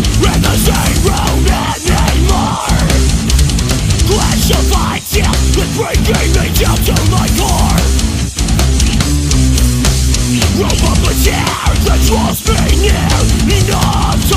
in the same anymore me down to my core. Rope up a that draws me near enough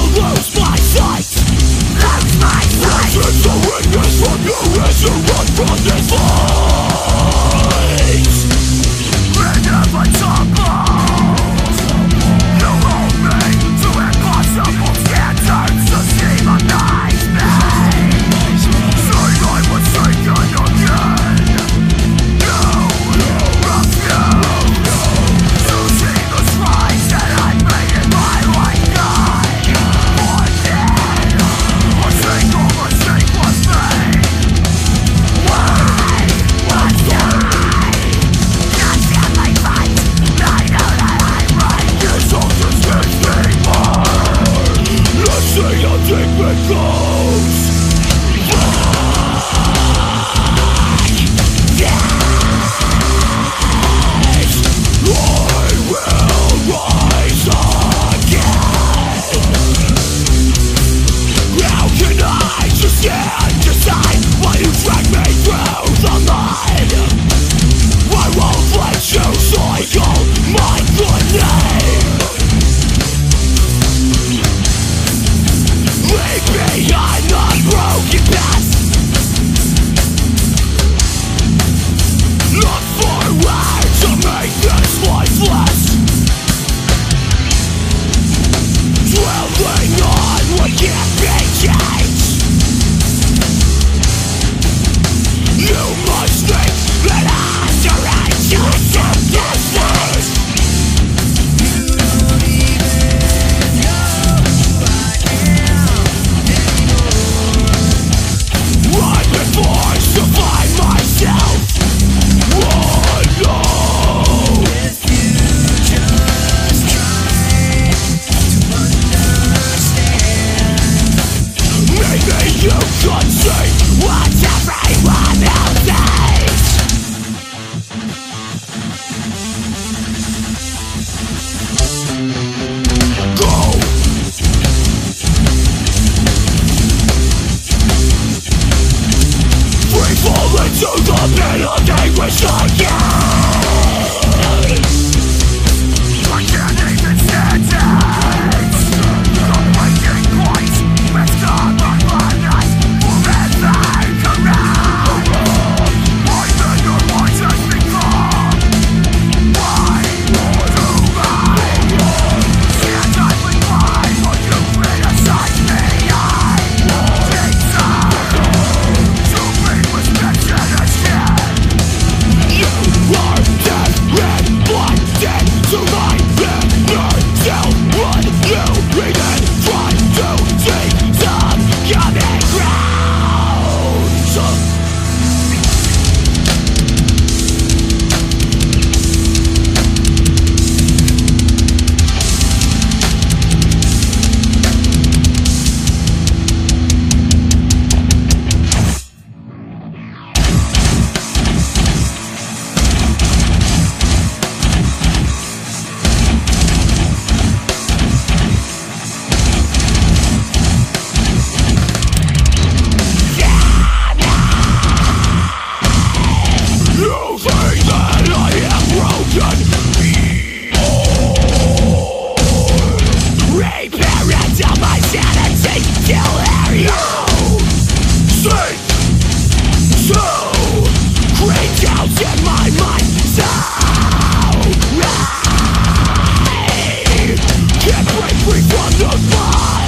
was we from the fire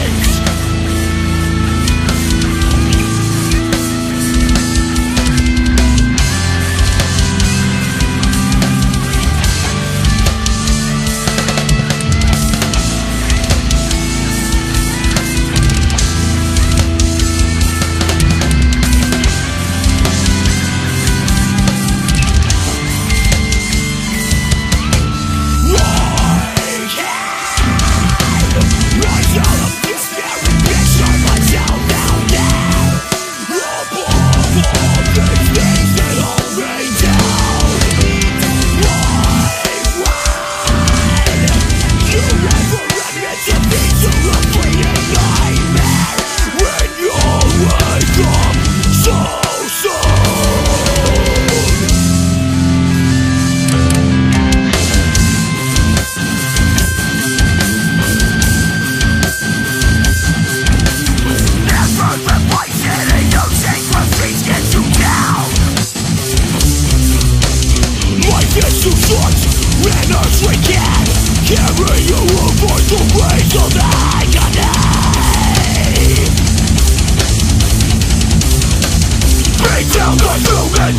Down the human